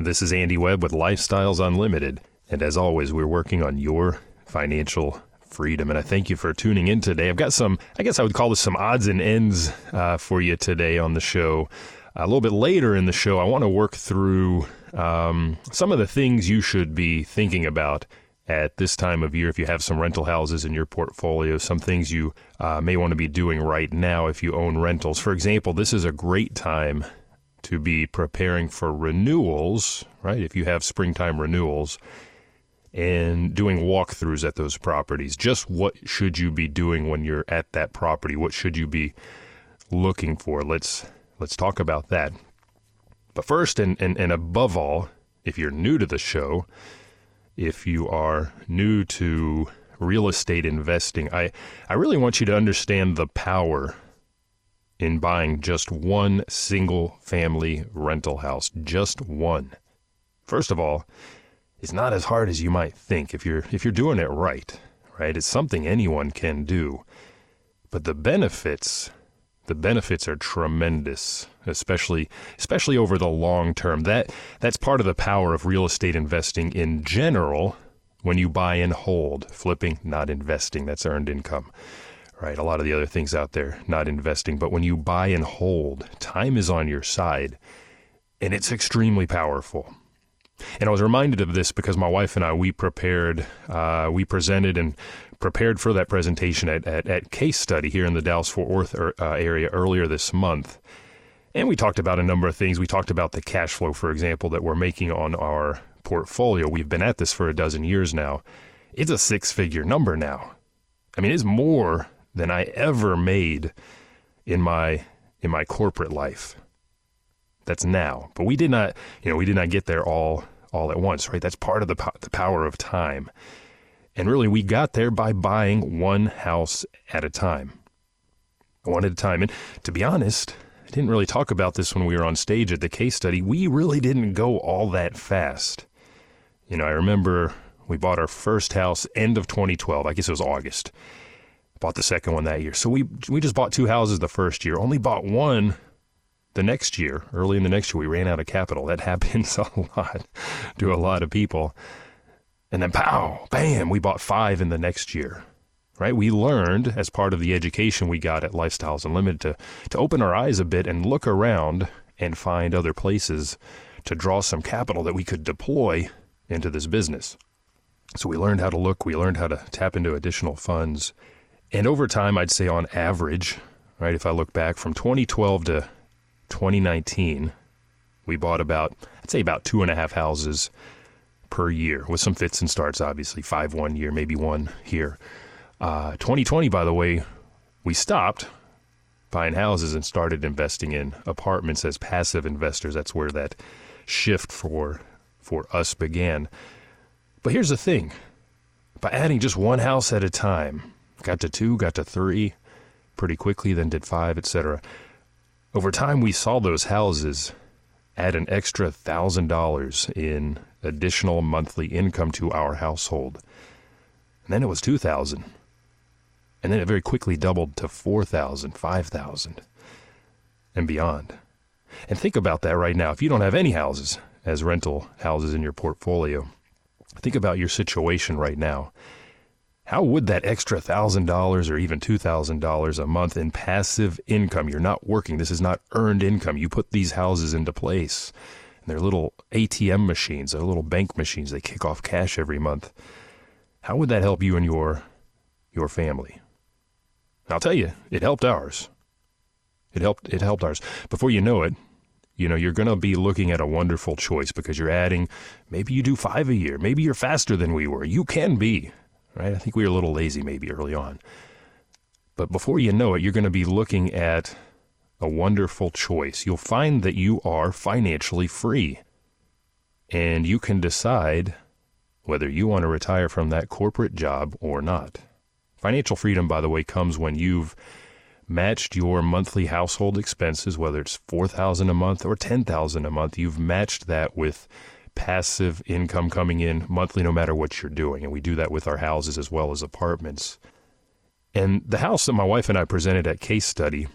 This is Andy Webb with Lifestyles Unlimited. And as always, we're working on your financial freedom. And I thank you for tuning in today. I've got some, I guess I would call this some odds and ends uh, for you today on the show. A little bit later in the show, I want to work through um, some of the things you should be thinking about at this time of year if you have some rental houses in your portfolio, some things you uh, may want to be doing right now if you own rentals. For example, this is a great time to be preparing for renewals, right? If you have springtime renewals and doing walkthroughs at those properties, just what should you be doing when you're at that property? What should you be looking for? Let's let's talk about that. But first and, and, and above all, if you're new to the show, if you are new to real estate investing, I, I really want you to understand the power in buying just one single family rental house. Just one. First of all, it's not as hard as you might think if you're if you're doing it right, right? It's something anyone can do. But the benefits the benefits are tremendous, especially especially over the long term. That that's part of the power of real estate investing in general when you buy and hold, flipping, not investing, that's earned income right? A lot of the other things out there, not investing. But when you buy and hold, time is on your side, and it's extremely powerful. And I was reminded of this because my wife and I, we prepared, uh, we presented and prepared for that presentation at, at, at Case Study here in the Dallas Fort Worth er, uh, area earlier this month. And we talked about a number of things. We talked about the cash flow, for example, that we're making on our portfolio. We've been at this for a dozen years now. It's a six figure number now. I mean, it's more than I ever made in my in my corporate life. That's now. But we did not, you know, we did not get there all all at once, right? That's part of the po- the power of time. And really we got there by buying one house at a time. One at a time. And to be honest, I didn't really talk about this when we were on stage at the case study. We really didn't go all that fast. You know, I remember we bought our first house end of 2012. I guess it was August. Bought the second one that year. So we we just bought two houses the first year. Only bought one the next year. Early in the next year, we ran out of capital. That happens a lot to a lot of people. And then pow, bam, we bought five in the next year. Right? We learned as part of the education we got at Lifestyles Unlimited to to open our eyes a bit and look around and find other places to draw some capital that we could deploy into this business. So we learned how to look, we learned how to tap into additional funds and over time, I'd say on average, right, if I look back from 2012 to 2019, we bought about, I'd say about two and a half houses per year with some fits and starts, obviously, five one year, maybe one here. Uh, 2020, by the way, we stopped buying houses and started investing in apartments as passive investors. That's where that shift for for us began. But here's the thing: by adding just one house at a time, got to two, got to three pretty quickly, then did five, etc. Over time, we saw those houses add an extra thousand dollars in additional monthly income to our household. And then it was 2000 and then it very quickly doubled to 4000 5000 and beyond and think about that right now if you don't have any houses as rental houses in your portfolio think about your situation right now how would that extra $1,000 or even $2,000 a month in passive income, you're not working, this is not earned income, you put these houses into place. And they're little ATM machines, they're little bank machines, they kick off cash every month. How would that help you and your, your family? I'll tell you, it helped ours. It helped, it helped ours. Before you know it, you know, you're going to be looking at a wonderful choice because you're adding, maybe you do five a year, maybe you're faster than we were. You can be right? I think we were a little lazy maybe early on. But before you know it, you're going to be looking at a wonderful choice. You'll find that you are financially free. and you can decide whether you want to retire from that corporate job or not. Financial freedom, by the way, comes when you've matched your monthly household expenses, whether it's 4000 a month or 10000 a month, you've matched that with passive income coming in monthly no matter what you're doing. And we do that with our houses as well as apartments. And the house that my wife and I presented at case study,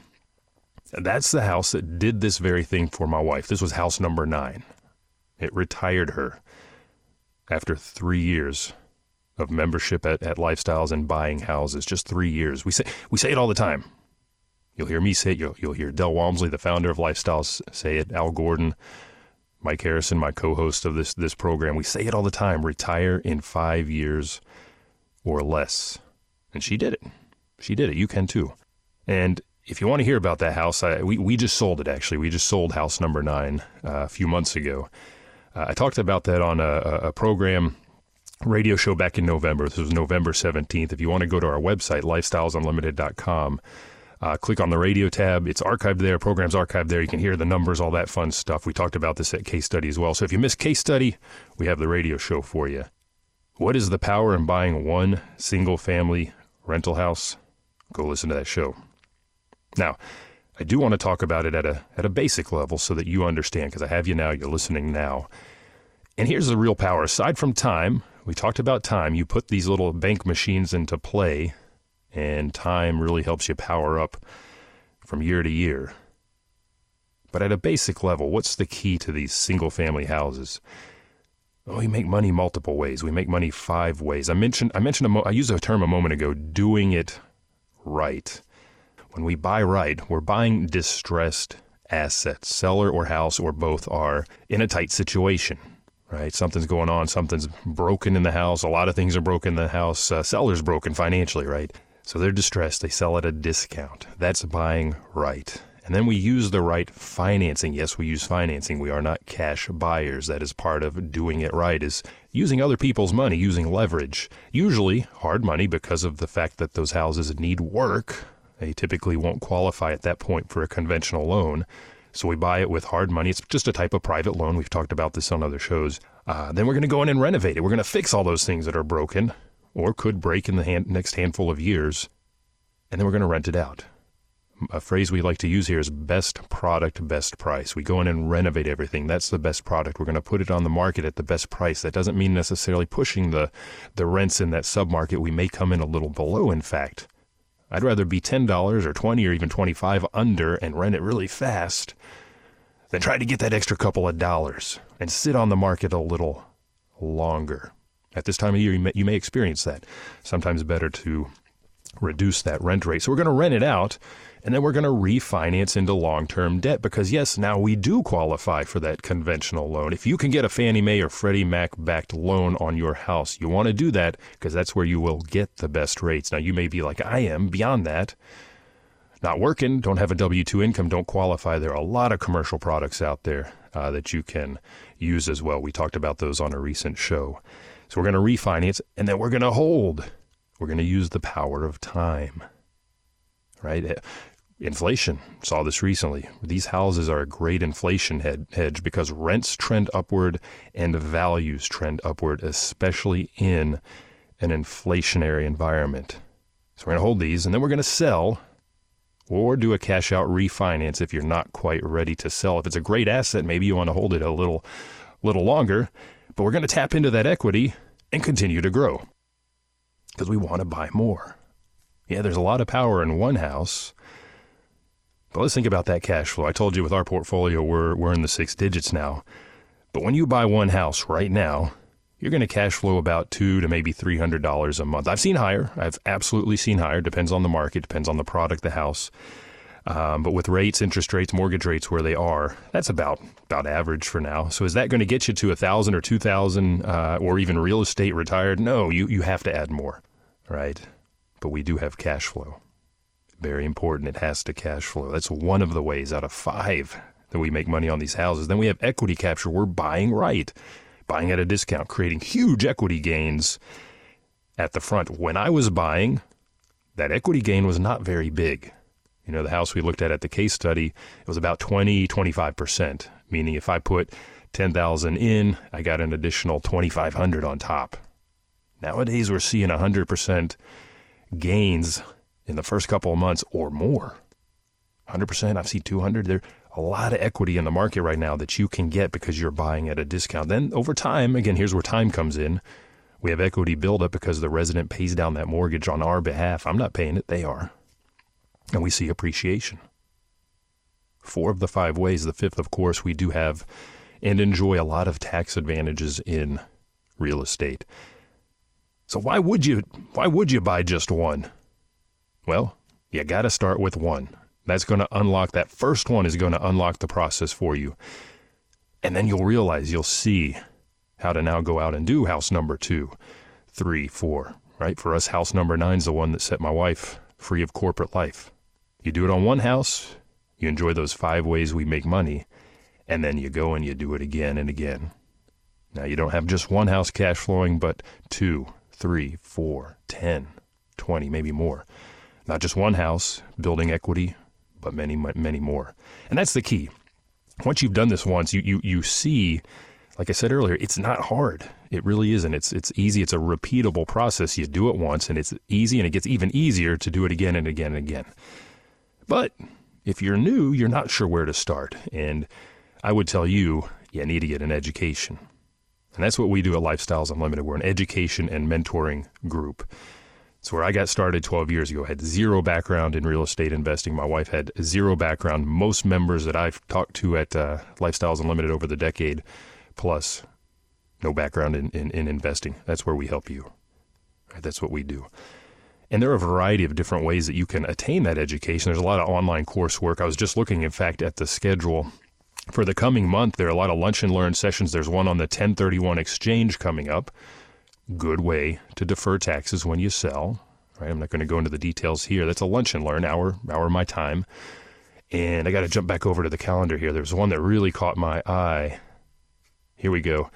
that's the house that did this very thing for my wife. This was house number nine. It retired her after three years of membership at, at Lifestyles and buying houses. Just three years. We say we say it all the time. You'll hear me say it. You'll, you'll hear Del Walmsley, the founder of Lifestyles, say it. Al Gordon, Mike Harrison, my co-host of this this program. We say it all the time. Retire in five years or less, and she did it. She did it. You can too. And if you want to hear about that house, I, we we just sold it. Actually, we just sold house number nine uh, a few months ago. Uh, I talked about that on a, a program radio show back in November. This was November 17th. If you want to go to our website, lifestylesunlimited.com, uh, click on the radio tab. It's archived there. Program's archived there. You can hear the numbers, all that fun stuff. We talked about this at case study as well. So if you missed case study, we have the radio show for you. What is the power in buying one single family rental house? Go listen to that show. Now, I do want to talk about it at a at a basic level so that you understand because I have you now, you're listening now. And here's the real power. Aside from time, we talked about time. You put these little bank machines into play and time really helps you power up from year to year. But at a basic level, what's the key to these single family houses? Well, we make money multiple ways. We make money five ways. I mentioned I mentioned a mo- I used a term a moment ago, doing it right. When we buy right, we're buying distressed assets. Seller or house or both are in a tight situation right? Something's going on, something's broken in the house. A lot of things are broken in the house. Uh, seller's broken financially, right? So they're distressed. They sell at a discount. That's buying right. And then we use the right financing. Yes, we use financing. We are not cash buyers. That is part of doing it right is using other people's money, using leverage. Usually hard money because of the fact that those houses need work. They typically won't qualify at that point for a conventional loan. So we buy it with hard money. It's just a type of private loan. We've talked about this on other shows. Uh, then we're going to go in and renovate it. We're going to fix all those things that are broken or could break in the hand, next handful of years, and then we're going to rent it out. A phrase we like to use here is best product, best price. We go in and renovate everything. That's the best product. We're going to put it on the market at the best price. That doesn't mean necessarily pushing the, the rents in that submarket. We may come in a little below, in fact. I'd rather be $10 or 20 or even 25 under and rent it really fast than try to get that extra couple of dollars and sit on the market a little longer. At this time of year, you may, you may experience that. Sometimes better to reduce that rent rate. So we're going to rent it out and then we're going to refinance into long term debt because, yes, now we do qualify for that conventional loan. If you can get a Fannie Mae or Freddie Mac backed loan on your house, you want to do that because that's where you will get the best rates. Now, you may be like I am beyond that. Not working, don't have a W 2 income, don't qualify. There are a lot of commercial products out there uh, that you can use as well. We talked about those on a recent show. So we're going to refinance and then we're going to hold. We're going to use the power of time. Right? Eh, inflation. Saw this recently. These houses are a great inflation hedge because rents trend upward and values trend upward, especially in an inflationary environment. So we're going to hold these and then we're going to sell or do a cash out refinance if you're not quite ready to sell. If it's a great asset, maybe you want to hold it a little little longer, but we're going to tap into that equity and continue to grow because we want to buy more. Yeah, there's a lot of power in one house. But let's think about that cash flow. I told you with our portfolio, we're, we're in the six digits now. But when you buy one house right now, you're going to cash flow about two to maybe three hundred dollars a month. I've seen higher. I've absolutely seen higher. Depends on the market. Depends on the product, the house. Um, but with rates, interest rates, mortgage rates where they are, that's about about average for now. So is that going to get you to a thousand or two thousand, uh, or even real estate retired? No, you you have to add more, right? But we do have cash flow. Very important. It has to cash flow. That's one of the ways out of five that we make money on these houses. Then we have equity capture. We're buying right, buying at a discount, creating huge equity gains at the front. When I was buying, that equity gain was not very big you know, the house we looked at at the case study, it was about 20, 25%, meaning if I put 10,000 in, I got an additional 2,500 on top. Nowadays, we're seeing 100% gains in the first couple of months or more. 100%, I've seen 200. There's a lot of equity in the market right now that you can get because you're buying at a discount. Then over time, again, here's where time comes in. We have equity buildup because the resident pays down that mortgage on our behalf. I'm not paying it, they are. And we see appreciation. Four of the five ways. The fifth, of course, we do have and enjoy a lot of tax advantages in real estate. So why would you why would you buy just one? Well, you got to start with one. That's going to unlock that first one is going to unlock the process for you. And then you'll realize you'll see how to now go out and do house number two, three, four, right? For us, house number nine is the one that set my wife free of corporate life. You do it on one house, you enjoy those five ways we make money, and then you go and you do it again and again. Now, you don't have just one house cash flowing, but two, three, four, ten, twenty, maybe more. Not just one house building equity, but many, many more. And that's the key. Once you've done this once, you, you, you see, like I said earlier, it's not hard. It really isn't. It's, it's easy. It's a repeatable process. You do it once and it's easy and it gets even easier to do it again and again and again. But if you're new, you're not sure where to start. And I would tell you, you need to get an education. And that's what we do at Lifestyles Unlimited. We're an education and mentoring group. It's where I got started 12 years ago. I had zero background in real estate investing. My wife had zero background. Most members that I've talked to at uh, Lifestyles Unlimited over the decade, plus no background in, in, in investing. That's where we help you. Right? That's what we do. And there are a variety of different ways that you can attain that education. There's a lot of online coursework. I was just looking, in fact, at the schedule for the coming month. There are a lot of lunch and learn sessions. There's one on the 1031 exchange coming up good way to defer taxes when you sell. Right? I'm not going to go into the details here. That's a lunch and learn hour, hour of my time. And I got to jump back over to the calendar here. There's one that really caught my eye. Here we go.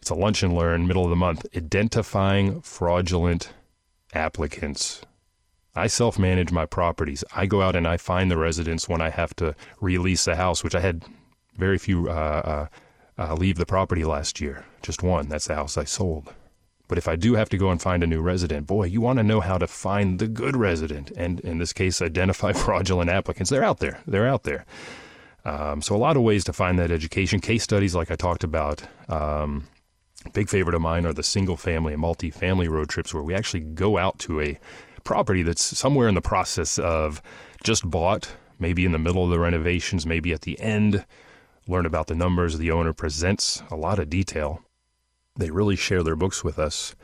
It's a lunch and learn, middle of the month. Identifying fraudulent applicants. I self manage my properties. I go out and I find the residents when I have to release a house, which I had very few uh, uh, uh, leave the property last year. Just one. That's the house I sold. But if I do have to go and find a new resident, boy, you want to know how to find the good resident, and in this case, identify fraudulent applicants. They're out there. They're out there. Um, so a lot of ways to find that education. Case studies, like I talked about. Um, big favorite of mine are the single family and multi-family road trips where we actually go out to a property that's somewhere in the process of just bought, maybe in the middle of the renovations, maybe at the end. Learn about the numbers. The owner presents a lot of detail they really share their books with us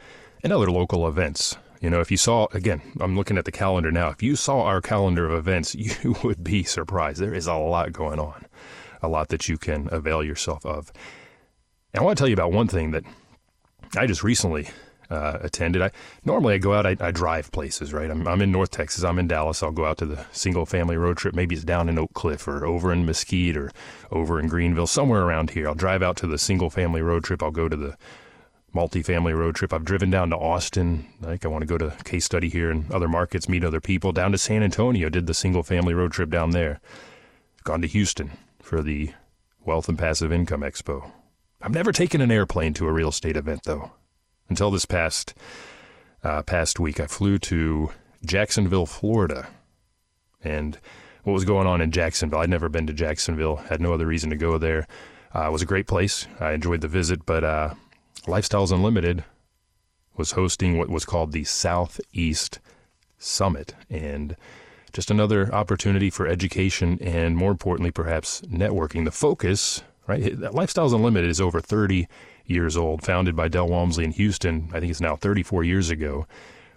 and other local events. You know, if you saw, again, I'm looking at the calendar now. If you saw our calendar of events, you would be surprised. There is a lot going on, a lot that you can avail yourself of. And I want to tell you about one thing that I just recently uh, attended. I normally I go out, I, I drive places, right? I'm, I'm in North Texas, I'm in Dallas. I'll go out to the single family road trip. Maybe it's down in Oak Cliff or over in Mesquite or over in Greenville, somewhere around here. I'll drive out to the single family road trip. I'll go to the multifamily road trip. I've driven down to Austin. Like I want to go to case study here in other markets, meet other people. Down to San Antonio, did the single family road trip down there. Gone to Houston for the Wealth and Passive Income Expo. I've never taken an airplane to a real estate event though. Until this past uh, past week, I flew to Jacksonville, Florida, and what was going on in Jacksonville? I'd never been to Jacksonville. Had no other reason to go there. Uh, it was a great place. I enjoyed the visit, but uh, Lifestyles Unlimited was hosting what was called the Southeast Summit, and just another opportunity for education and, more importantly, perhaps networking. The focus, right? Lifestyles Unlimited is over 30 years old, founded by Del Walmsley in Houston. I think it's now 34 years ago.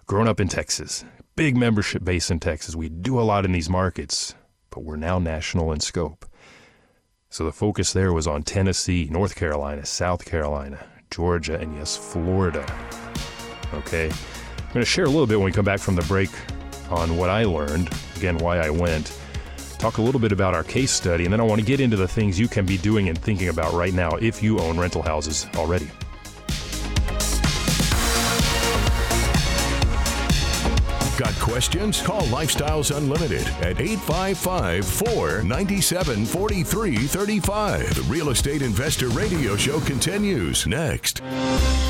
Grown up in Texas, big membership base in Texas. We do a lot in these markets, but we're now national in scope. So the focus there was on Tennessee, North Carolina, South Carolina, Georgia, and yes, Florida. Okay. I'm going to share a little bit when we come back from the break on what I learned, again, why I went, talk a little bit about our case study, and then I want to get into the things you can be doing and thinking about right now if you own rental houses already. Got questions? Call Lifestyles Unlimited at 855 497 4335. The Real Estate Investor Radio Show continues next.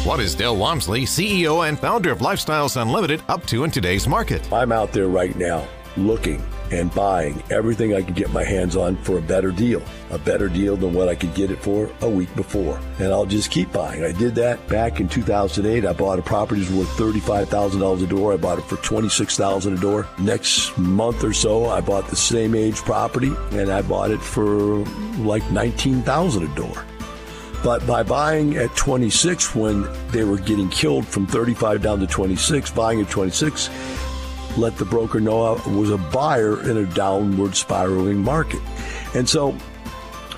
What is Del Walmsley, CEO and founder of Lifestyles Unlimited, up to in today's market? I'm out there right now looking and buying everything I could get my hands on for a better deal, a better deal than what I could get it for a week before. And I'll just keep buying. I did that back in 2008. I bought a property that was worth $35,000 a door. I bought it for $26,000 a door. Next month or so, I bought the same age property and I bought it for like $19,000 a door. But by buying at 26 when they were getting killed from 35 down to 26, buying at 26 let the broker know I was a buyer in a downward spiraling market. And so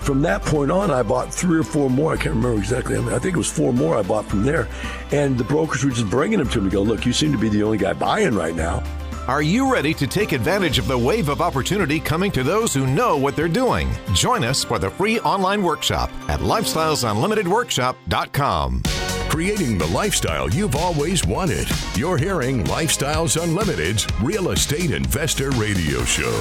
from that point on, I bought three or four more. I can't remember exactly. I, mean, I think it was four more I bought from there. And the brokers were just bringing them to me, go, look, you seem to be the only guy buying right now. Are you ready to take advantage of the wave of opportunity coming to those who know what they're doing? Join us for the free online workshop at lifestylesunlimitedworkshop.com creating the lifestyle you've always wanted. You're hearing Lifestyles Unlimited's Real Estate Investor Radio Show.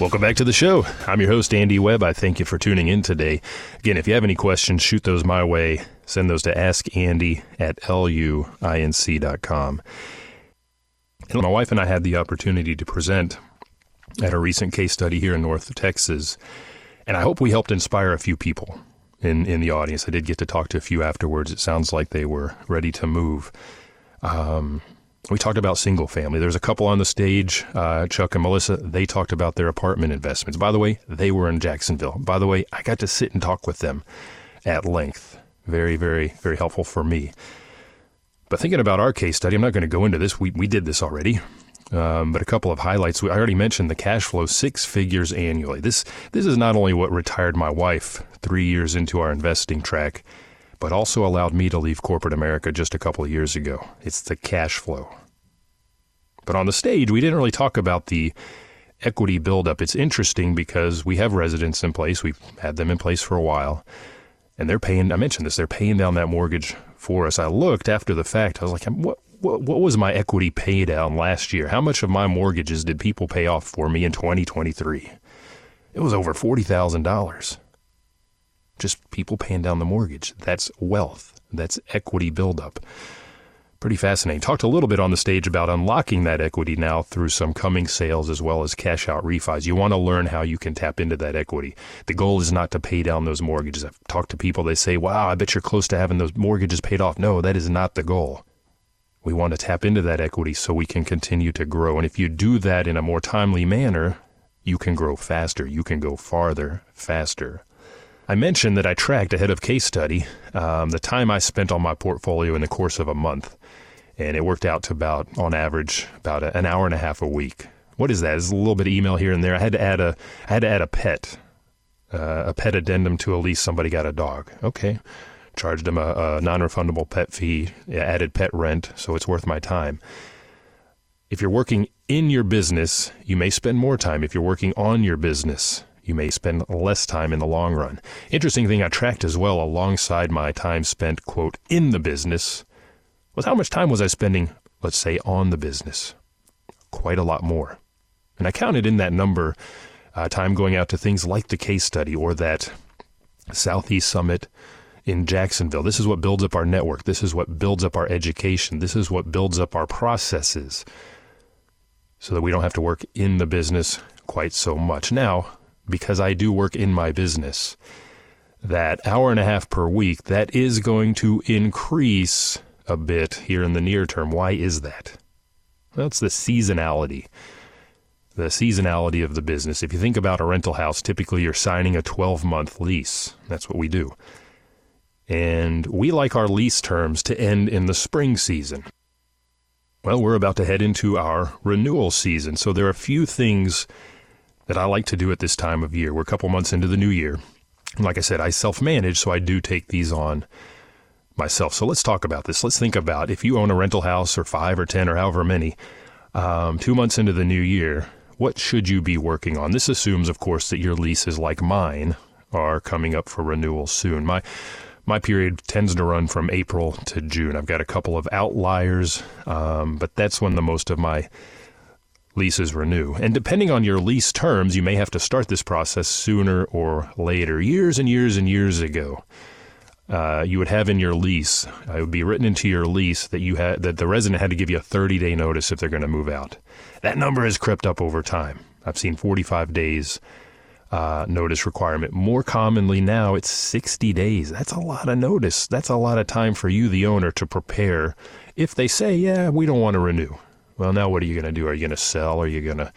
Welcome back to the show. I'm your host, Andy Webb. I thank you for tuning in today. Again, if you have any questions, shoot those my way. Send those to askandy at luinc.com. And my wife and I had the opportunity to present at a recent case study here in North Texas, and I hope we helped inspire a few people in, in the audience. I did get to talk to a few afterwards. It sounds like they were ready to move. Um, we talked about single family. There's a couple on the stage, uh, Chuck and Melissa. They talked about their apartment investments. By the way, they were in Jacksonville. By the way, I got to sit and talk with them at length. Very, very, very helpful for me. But thinking about our case study, I'm not going to go into this. We, we did this already. Um, but a couple of highlights. I already mentioned the cash flow, six figures annually. This this is not only what retired my wife three years into our investing track, but also allowed me to leave corporate America just a couple of years ago. It's the cash flow. But on the stage, we didn't really talk about the equity buildup. It's interesting because we have residents in place. We've had them in place for a while, and they're paying. I mentioned this. They're paying down that mortgage for us. I looked after the fact. I was like, what what, what was my equity pay down last year? How much of my mortgages did people pay off for me in 2023? It was over $40,000. Just people paying down the mortgage. That's wealth. That's equity buildup. Pretty fascinating. Talked a little bit on the stage about unlocking that equity now through some coming sales as well as cash out refis. You want to learn how you can tap into that equity. The goal is not to pay down those mortgages. I've talked to people, they say, wow, I bet you're close to having those mortgages paid off. No, that is not the goal. We want to tap into that equity so we can continue to grow. And if you do that in a more timely manner, you can grow faster. You can go farther, faster. I mentioned that I tracked ahead of case study um, the time I spent on my portfolio in the course of a month, and it worked out to about, on average, about a, an hour and a half a week. What is that? It's a little bit of email here and there. I had to add a, I had to add a pet, uh, a pet addendum to a lease. Somebody got a dog. Okay, charged them a, a non refundable pet fee, added pet rent, so it's worth my time. If you're working in your business, you may spend more time. If you're working on your business, you may spend less time in the long run. Interesting thing I tracked as well alongside my time spent, quote, in the business was how much time was I spending, let's say, on the business? Quite a lot more. And I counted in that number uh, time going out to things like the case study or that Southeast Summit in Jacksonville. This is what builds up our network. This is what builds up our education. This is what builds up our processes so that we don't have to work in the business quite so much. Now, because I do work in my business, that hour and a half per week, that is going to increase a bit here in the near term. Why is that? It's the seasonality. The seasonality of the business. If you think about a rental house, typically you're signing a 12 month lease. That's what we do and we like our lease terms to end in the spring season. Well, we're about to head into our renewal season, so there are a few things that I like to do at this time of year. We're a couple months into the new year. And like I said, I self manage, so I do take these on myself. So let's talk about this. Let's think about if you own a rental house or five or 10 or however many, um, two months into the new year, what should you be working on? This assumes, of course, that your leases, like mine, are coming up for renewal soon. My my period tends to run from April to June. I've got a couple of outliers, um, but that's when the most of my leases renew. And depending on your lease terms, you may have to start this process sooner or later. Years and years and years ago, uh, you would have in your lease, it would be written into your lease that you had that the resident had to give you a 30 day notice if they're going to move out. That number has crept up over time. I've seen 45 days uh, notice requirement. More commonly now, it's 60 days. That's a lot of notice. That's a lot of time for you, the owner, to prepare. If they say, yeah, we don't want to renew, well, now what are you going to do? Are you going to sell? Are you going to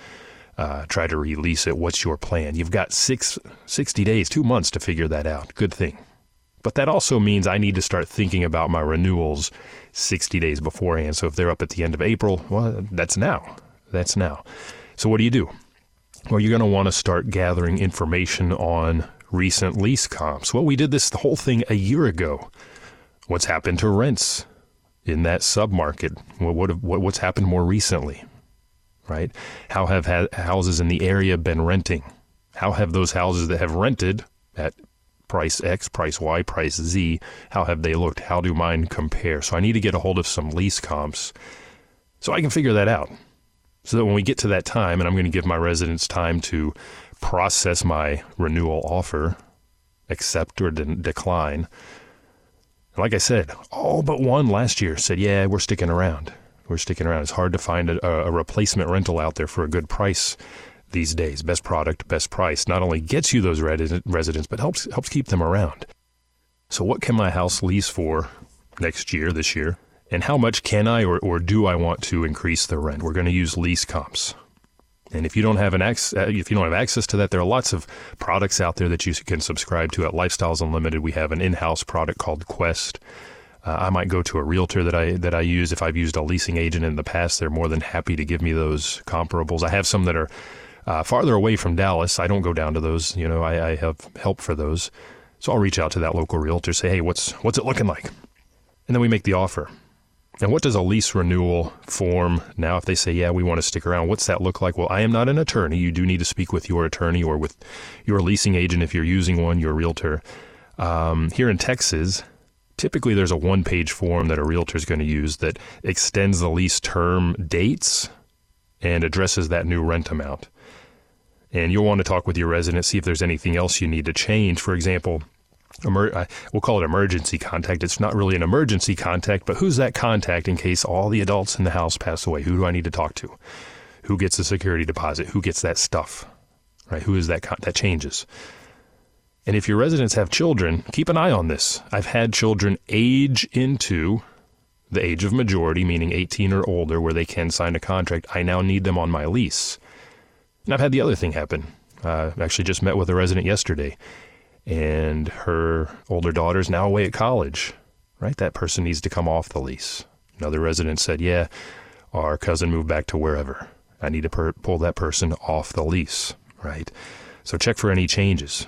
uh, try to release it? What's your plan? You've got six, 60 days, two months to figure that out. Good thing. But that also means I need to start thinking about my renewals 60 days beforehand. So if they're up at the end of April, well, that's now. That's now. So what do you do? Well, you're going to want to start gathering information on recent lease comps. Well, we did this the whole thing a year ago. What's happened to rents in that submarket? What, what, what what's happened more recently? Right? How have ha- houses in the area been renting? How have those houses that have rented at price X, price Y, price Z, how have they looked? How do mine compare? So I need to get a hold of some lease comps so I can figure that out. So that when we get to that time, and I'm going to give my residents time to process my renewal offer, accept or de- decline. Like I said, all but one last year said, Yeah, we're sticking around. We're sticking around. It's hard to find a, a replacement rental out there for a good price these days. Best product, best price not only gets you those residents, but helps helps keep them around. So, what can my house lease for next year, this year? And how much can I or, or do I want to increase the rent? We're going to use lease comps. And if you don't have an ex- uh, if you don't have access to that, there are lots of products out there that you can subscribe to at Lifestyles Unlimited. We have an in-house product called Quest. Uh, I might go to a realtor that I that I use. If I've used a leasing agent in the past, they're more than happy to give me those comparables. I have some that are uh, farther away from Dallas. I don't go down to those. You know, I, I have help for those. So I'll reach out to that local realtor, say, hey, what's what's it looking like? And then we make the offer. And what does a lease renewal form now, if they say, yeah, we want to stick around, what's that look like? Well, I am not an attorney. You do need to speak with your attorney or with your leasing agent if you're using one, your realtor. Um, here in Texas, typically there's a one page form that a realtor is going to use that extends the lease term dates and addresses that new rent amount. And you'll want to talk with your resident, see if there's anything else you need to change. For example, Emer- we'll call it emergency contact. It's not really an emergency contact, but who's that contact in case all the adults in the house pass away? Who do I need to talk to? Who gets the security deposit? Who gets that stuff? Right? Who is that? Con- that changes. And if your residents have children, keep an eye on this. I've had children age into the age of majority, meaning 18 or older, where they can sign a contract. I now need them on my lease. And I've had the other thing happen. Uh, actually just met with a resident yesterday and her older daughter's now away at college, right? That person needs to come off the lease. Another resident said, Yeah, our cousin moved back to wherever. I need to per- pull that person off the lease, right? So check for any changes.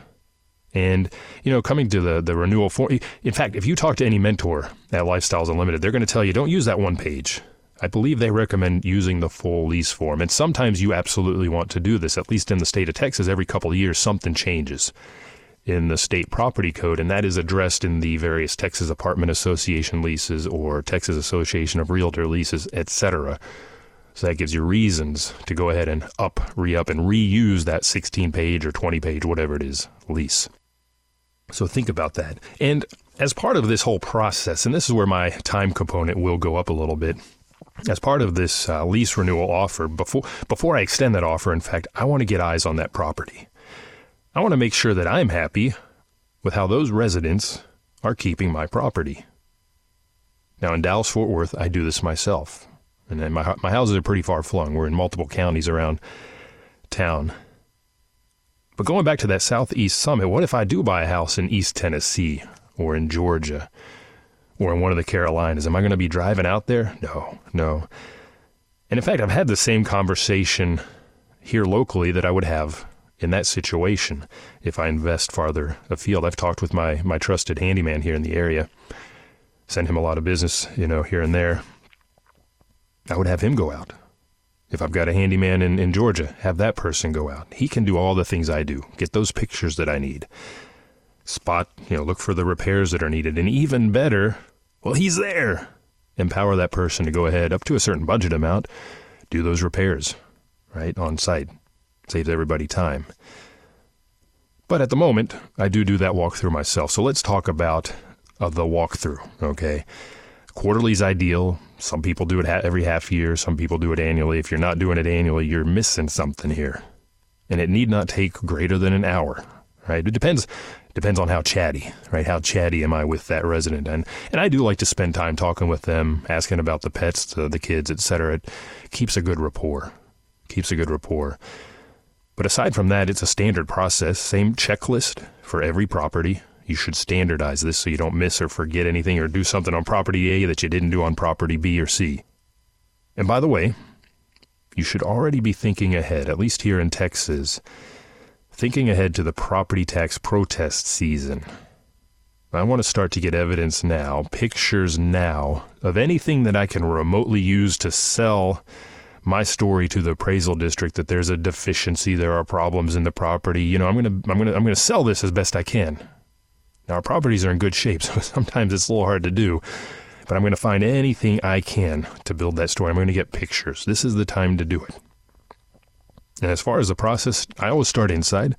And, you know, coming to the, the renewal form, in fact, if you talk to any mentor at Lifestyles Unlimited, they're going to tell you don't use that one page. I believe they recommend using the full lease form. And sometimes you absolutely want to do this, at least in the state of Texas, every couple of years, something changes in the state property code, and that is addressed in the various Texas Apartment Association leases or Texas Association of Realtor leases, etc. So that gives you reasons to go ahead and up, re up, and reuse that 16 page or 20 page, whatever it is, lease. So think about that. And as part of this whole process, and this is where my time component will go up a little bit, as part of this uh, lease renewal offer, before before I extend that offer, in fact, I want to get eyes on that property. I want to make sure that I'm happy with how those residents are keeping my property. Now, in Dallas Fort Worth, I do this myself. And then my, my houses are pretty far flung. We're in multiple counties around town. But going back to that Southeast Summit, what if I do buy a house in East Tennessee or in Georgia or in one of the Carolinas? Am I going to be driving out there? No, no. And in fact, I've had the same conversation here locally that I would have in that situation if I invest farther afield. I've talked with my, my trusted handyman here in the area, send him a lot of business, you know, here and there. I would have him go out. If I've got a handyman in, in Georgia, have that person go out. He can do all the things I do, get those pictures that I need. Spot, you know, look for the repairs that are needed. And even better, well, he's there. Empower that person to go ahead up to a certain budget amount, do those repairs, right, on site. Saves everybody time. But at the moment, I do do that walkthrough myself. So let's talk about uh, the walkthrough, okay? Quarterly is ideal. Some people do it ha- every half year, some people do it annually. If you're not doing it annually, you're missing something here. And it need not take greater than an hour, right? It depends depends on how chatty, right? How chatty am I with that resident? And and I do like to spend time talking with them, asking about the pets, the, the kids, etc. It keeps a good rapport. Keeps a good rapport. But aside from that, it's a standard process, same checklist for every property, you should standardize this so you don't miss or forget anything or do something on property A that you didn't do on property B or C. And by the way, you should already be thinking ahead, at least here in Texas, thinking ahead to the property tax protest season. I want to start to get evidence now, pictures now, of anything that I can remotely use to sell my story to the appraisal district that there's a deficiency, there are problems in the property. You know, I'm to I'm to I'm to sell this as best I can. Now, our properties are in good shape, so sometimes it's a little hard to do. But I'm to find anything I can to build that story. I'm to get pictures. This is the time to do it. And as far as the process, I always start inside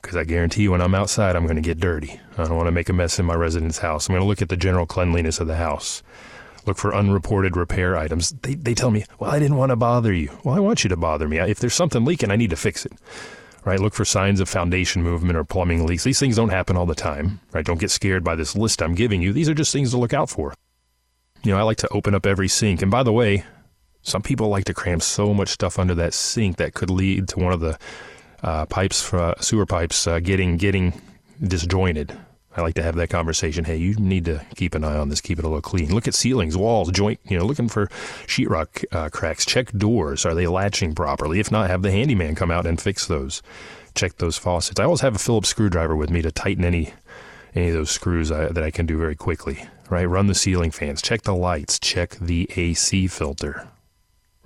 because I guarantee you when I'm outside, I'm going to get dirty. I don't want to make a mess in my resident's house. I'm going to look at the general cleanliness of the house, look for unreported repair items. They, they tell me, well, I didn't want to bother you. Well, I want you to bother me. If there's something leaking, I need to fix it right? Look for signs of foundation movement or plumbing leaks. These things don't happen all the time, right? Don't get scared by this list I'm giving you. These are just things to look out for. You know, I like to open up every sink. And by the way, some people like to cram so much stuff under that sink that could lead to one of the uh, pipes, uh, sewer pipes, uh, getting getting disjointed. I like to have that conversation. Hey, you need to keep an eye on this. Keep it a little clean. Look at ceilings, walls, joint. You know, looking for sheetrock uh, cracks. Check doors. Are they latching properly? If not, have the handyman come out and fix those. Check those faucets. I always have a Phillips screwdriver with me to tighten any any of those screws I, that I can do very quickly. Right. Run the ceiling fans. Check the lights. Check the AC filter.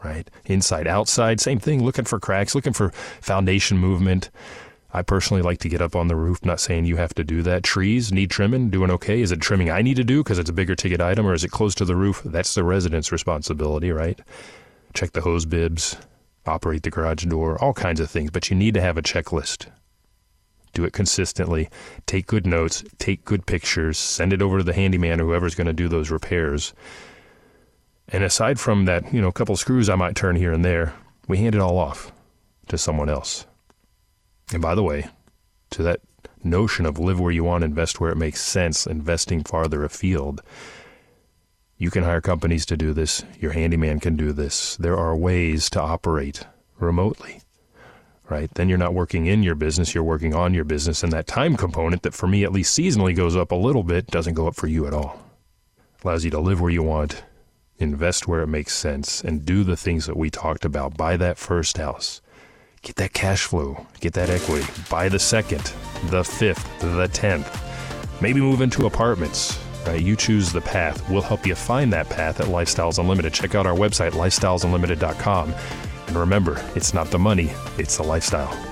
Right. Inside, outside, same thing. Looking for cracks. Looking for foundation movement. I personally like to get up on the roof, not saying you have to do that. Trees need trimming, doing okay. Is it trimming I need to do because it's a bigger ticket item, or is it close to the roof? That's the resident's responsibility, right? Check the hose bibs, operate the garage door, all kinds of things, but you need to have a checklist. Do it consistently, take good notes, take good pictures, send it over to the handyman or whoever's going to do those repairs. And aside from that, you know, a couple screws I might turn here and there, we hand it all off to someone else. And by the way, to that notion of live where you want, invest where it makes sense, investing farther afield, you can hire companies to do this. Your handyman can do this. There are ways to operate remotely, right? Then you're not working in your business, you're working on your business. And that time component that for me, at least seasonally, goes up a little bit, doesn't go up for you at all. Allows you to live where you want, invest where it makes sense, and do the things that we talked about. Buy that first house Get that cash flow, get that equity. Buy the second, the fifth, the tenth. Maybe move into apartments. Right? You choose the path. We'll help you find that path at Lifestyles Unlimited. Check out our website, lifestylesunlimited.com. And remember, it's not the money, it's the lifestyle.